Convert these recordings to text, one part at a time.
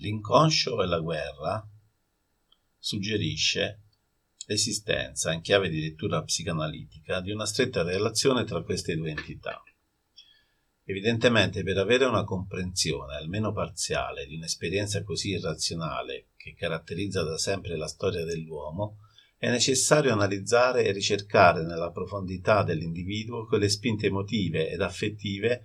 L'inconscio e la guerra suggerisce l'esistenza, in chiave di lettura psicanalitica, di una stretta relazione tra queste due entità. Evidentemente per avere una comprensione, almeno parziale, di un'esperienza così irrazionale che caratterizza da sempre la storia dell'uomo, è necessario analizzare e ricercare nella profondità dell'individuo quelle spinte emotive ed affettive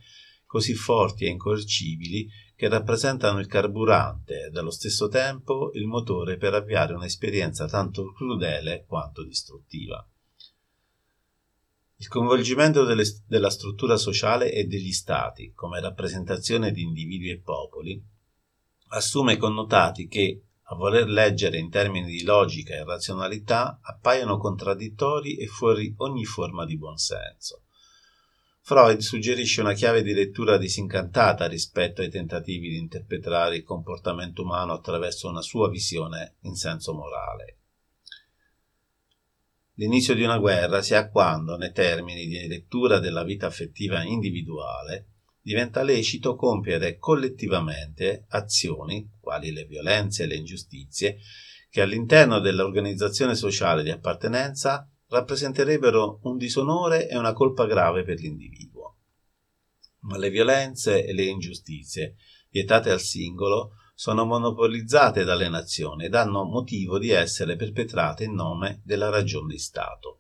così forti e incoercibili che rappresentano il carburante e allo stesso tempo il motore per avviare un'esperienza tanto crudele quanto distruttiva. Il coinvolgimento delle, della struttura sociale e degli stati come rappresentazione di individui e popoli assume connotati che, a voler leggere in termini di logica e razionalità, appaiono contraddittori e fuori ogni forma di buonsenso. Freud suggerisce una chiave di lettura disincantata rispetto ai tentativi di interpretare il comportamento umano attraverso una sua visione in senso morale. L'inizio di una guerra si ha quando, nei termini di lettura della vita affettiva individuale, diventa lecito compiere collettivamente azioni, quali le violenze e le ingiustizie, che all'interno dell'organizzazione sociale di appartenenza rappresenterebbero un disonore e una colpa grave per l'individuo. Ma le violenze e le ingiustizie, vietate al singolo, sono monopolizzate dalle nazioni ed hanno motivo di essere perpetrate in nome della ragione di Stato.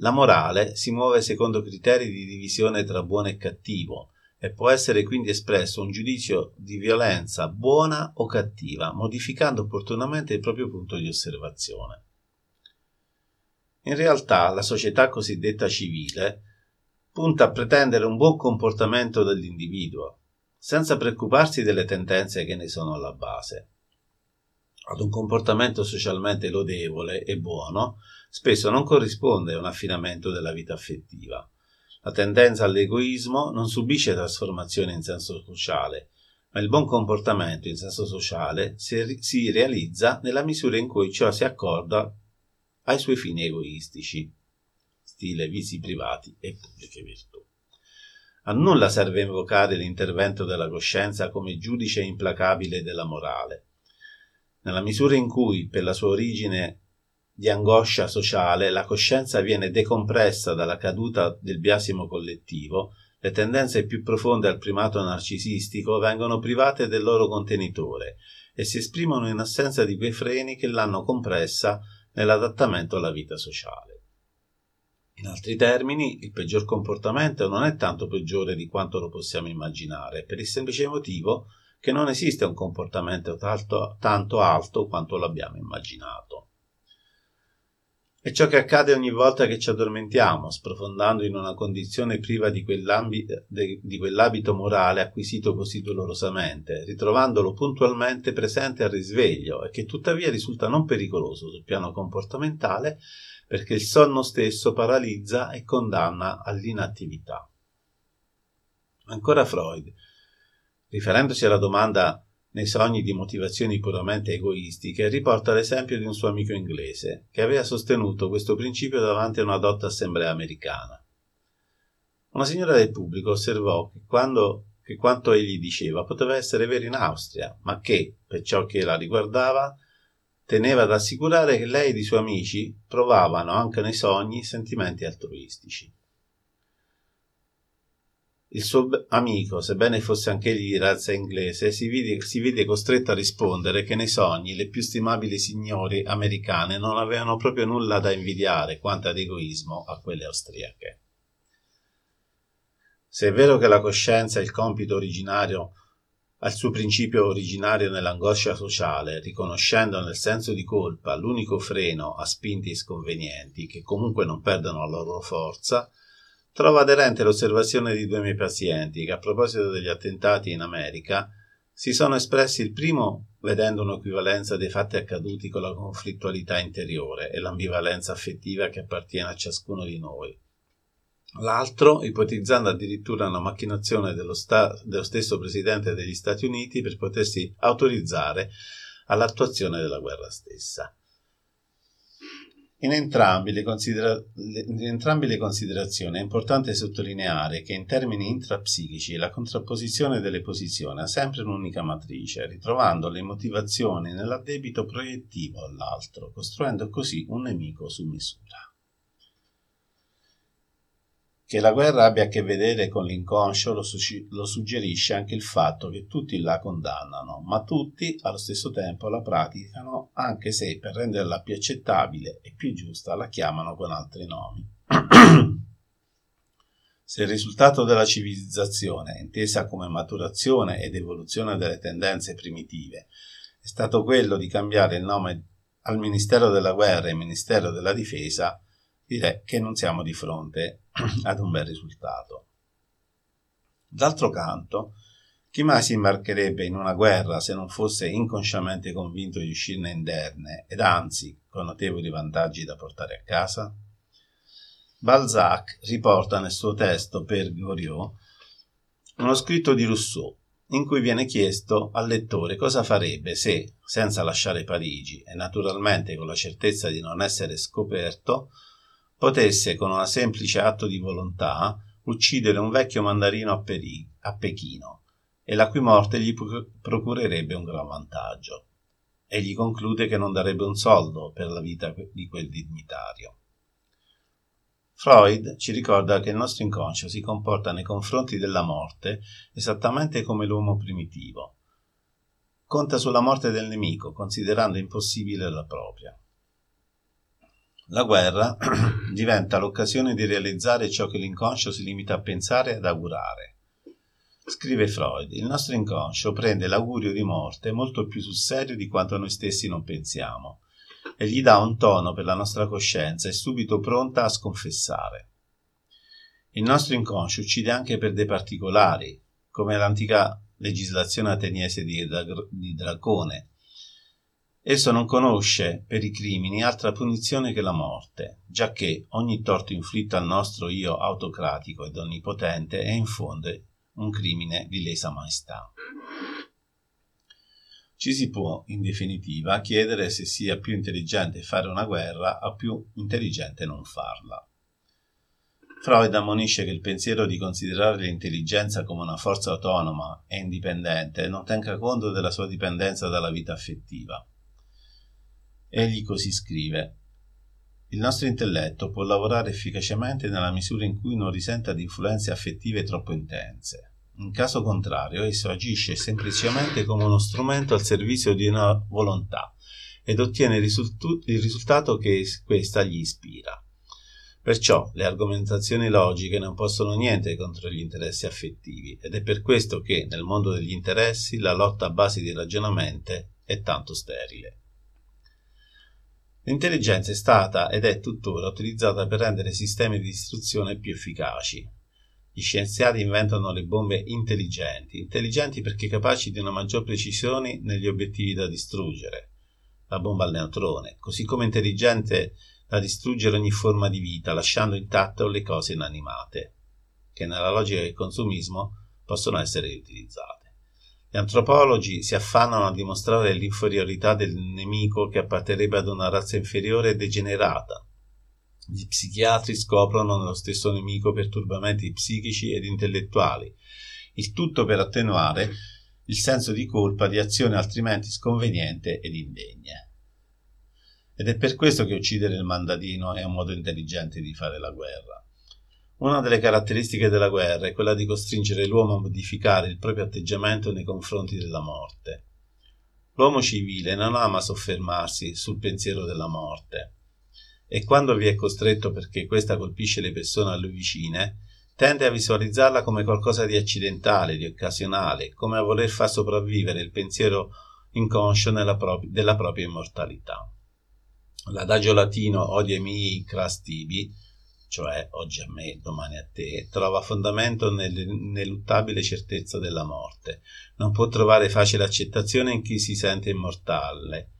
La morale si muove secondo criteri di divisione tra buono e cattivo e può essere quindi espresso un giudizio di violenza buona o cattiva, modificando opportunamente il proprio punto di osservazione. In realtà la società cosiddetta civile punta a pretendere un buon comportamento dell'individuo, senza preoccuparsi delle tendenze che ne sono alla base. Ad un comportamento socialmente lodevole e buono spesso non corrisponde un affinamento della vita affettiva. La tendenza all'egoismo non subisce trasformazione in senso sociale, ma il buon comportamento in senso sociale si, si realizza nella misura in cui ciò si accorda ai suoi fini egoistici, stile visi privati e pubbliche virtù. A nulla serve invocare l'intervento della coscienza come giudice implacabile della morale. Nella misura in cui, per la sua origine di angoscia sociale, la coscienza viene decompressa dalla caduta del biasimo collettivo, le tendenze più profonde al primato narcisistico vengono private del loro contenitore e si esprimono in assenza di quei freni che l'hanno compressa nell'adattamento alla vita sociale. In altri termini, il peggior comportamento non è tanto peggiore di quanto lo possiamo immaginare, per il semplice motivo che non esiste un comportamento tanto, tanto alto quanto l'abbiamo immaginato. È ciò che accade ogni volta che ci addormentiamo, sprofondando in una condizione priva di, di quell'abito morale acquisito così dolorosamente, ritrovandolo puntualmente presente al risveglio e che tuttavia risulta non pericoloso sul piano comportamentale perché il sonno stesso paralizza e condanna all'inattività. Ancora Freud, riferendosi alla domanda nei sogni di motivazioni puramente egoistiche, riporta l'esempio di un suo amico inglese che aveva sostenuto questo principio davanti a una dotta assemblea americana. Una signora del pubblico osservò che, quando, che quanto egli diceva poteva essere vero in Austria, ma che, per ciò che la riguardava, teneva ad assicurare che lei ed i suoi amici provavano anche nei sogni sentimenti altruistici. Il suo amico, sebbene fosse anch'egli di razza inglese, si vide, si vide costretto a rispondere che nei sogni le più stimabili signori americane non avevano proprio nulla da invidiare quanto ad egoismo a quelle austriache. Se è vero che la coscienza è il compito originario al suo principio originario nell'angoscia sociale, riconoscendo nel senso di colpa l'unico freno a spinti sconvenienti che comunque non perdono la loro forza, trova aderente l'osservazione di due miei pazienti che a proposito degli attentati in America si sono espressi il primo vedendo un'equivalenza dei fatti accaduti con la conflittualità interiore e l'ambivalenza affettiva che appartiene a ciascuno di noi l'altro ipotizzando addirittura una macchinazione dello, sta- dello stesso presidente degli Stati Uniti per potersi autorizzare all'attuazione della guerra stessa. In entrambe, considera- in entrambe, le considerazioni è importante sottolineare che in termini intrapsichici la contrapposizione delle posizioni ha sempre un'unica matrice, ritrovando le motivazioni nell'addebito proiettivo all'altro, costruendo così un nemico su misura. Che la guerra abbia a che vedere con l'inconscio lo, su- lo, suggerisce anche il fatto che tutti la condannano, ma tutti allo stesso tempo la praticano, anche se per renderla più accettabile e più giusta la chiamano con altri nomi. se il risultato della civilizzazione, intesa come maturazione ed evoluzione delle tendenze primitive, è stato quello di cambiare il nome al Ministero della Guerra e Ministero della Difesa, direi che non siamo di fronte ad un bel risultato. D'altro canto, chi mai si imbarcherebbe in una guerra se non fosse inconsciamente convinto di uscirne inderne ed anzi con notevoli vantaggi da portare a casa? Balzac riporta nel suo testo per Goriot uno scritto di Rousseau in cui viene chiesto al lettore cosa farebbe se, senza lasciare Parigi e naturalmente con la certezza di non essere scoperto, potesse con un semplice atto di volontà uccidere un vecchio mandarino a, Peri- a Pechino e la cui morte gli procurerebbe un gran vantaggio. Egli conclude che non darebbe un soldo per la vita di quel dignitario. Freud ci ricorda che il nostro inconscio si comporta nei confronti della morte esattamente come l'uomo primitivo. Conta sulla morte del nemico, considerando impossibile la propria. La guerra diventa l'occasione di realizzare ciò che l'inconscio si limita a pensare e ad augurare. Scrive Freud, il nostro inconscio prende l'augurio di morte molto più sul serio di quanto noi stessi non pensiamo e gli dà un tono per la nostra coscienza e subito pronta a sconfessare. Il nostro inconscio uccide anche per dei particolari, come l'antica legislazione ateniese di, Dracone, Esso non conosce per i crimini altra punizione che la morte, giacché ogni torto inflitto al nostro io autocratico ed onnipotente è in fondo un crimine di lesa maestà. Ci si può, in definitiva, chiedere se sia più intelligente fare una guerra o più intelligente non farla. Freud ammonisce che il pensiero di considerare l'intelligenza come una forza autonoma e indipendente non tenga conto della sua dipendenza dalla vita affettiva Egli così scrive il nostro intelletto può lavorare efficacemente nella misura in cui non risenta di influenze affettive troppo intense. In caso contrario, esso agisce semplicemente come uno strumento al servizio di una volontà ed ottiene il, risultato che questa gli ispira. Perciò le argomentazioni logiche non possono niente contro gli interessi affettivi ed è per questo che nel mondo degli interessi la lotta a base di ragionamento è tanto sterile. L'intelligenza è stata ed è tuttora utilizzata per rendere sistemi di distruzione più efficaci. Gli scienziati inventano le bombe intelligenti, intelligenti perché capaci di una maggior precisione negli obiettivi da distruggere. La bomba al neutrone, così come intelligente da distruggere ogni forma di vita, lasciando intatte le cose inanimate, che nella logica del consumismo possono essere riutilizzate. Gli antropologi si affannano a dimostrare l'inferiorità del nemico che apparterrebbe ad una razza inferiore e degenerata. Gli psichiatri scoprono nello stesso nemico perturbamenti psichici ed intellettuali, il tutto per attenuare il senso di colpa di azione altrimenti sconveniente ed indegna. Ed è per questo che uccidere il mandatino è un modo intelligente di fare la guerra. Una delle caratteristiche della guerra è quella di costringere l'uomo a modificare il proprio atteggiamento nei confronti della morte. L'uomo civile non ama soffermarsi sul pensiero della morte e quando vi è costretto perché questa colpisce le persone a lui vicine, tende a visualizzarla come qualcosa di accidentale, di occasionale, come a voler far sopravvivere il pensiero inconscio pro- della propria immortalità. L'adagio latino odie mii cras tibi cioè oggi a me, domani a te, trova fondamento nell'ineluttabile certezza della morte. Non può trovare facile accettazione in chi si sente immortale.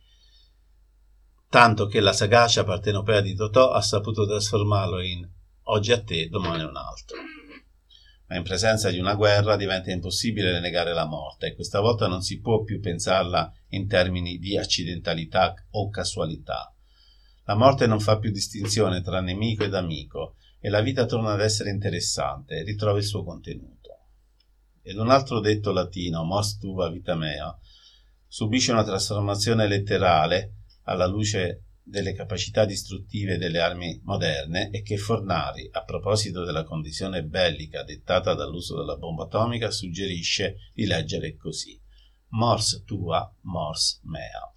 Tanto che la sagacia partenopea di Totò ha saputo trasformarlo in oggi a te, domani a un altro. Ma in presenza di una guerra diventa impossibile negare la morte e questa volta non si può più pensarla in termini di accidentalità o casualità La morte non fa più distinzione tra nemico ed amico e la vita torna ad essere interessante ritrova il suo contenuto. Ed un altro detto latino, mors tua vita mea, subisce una trasformazione letterale alla luce delle capacità distruttive delle armi moderne e che Fornari, a proposito della condizione bellica dettata dall'uso della bomba atomica, suggerisce di leggere così. Mors tua, mors mea.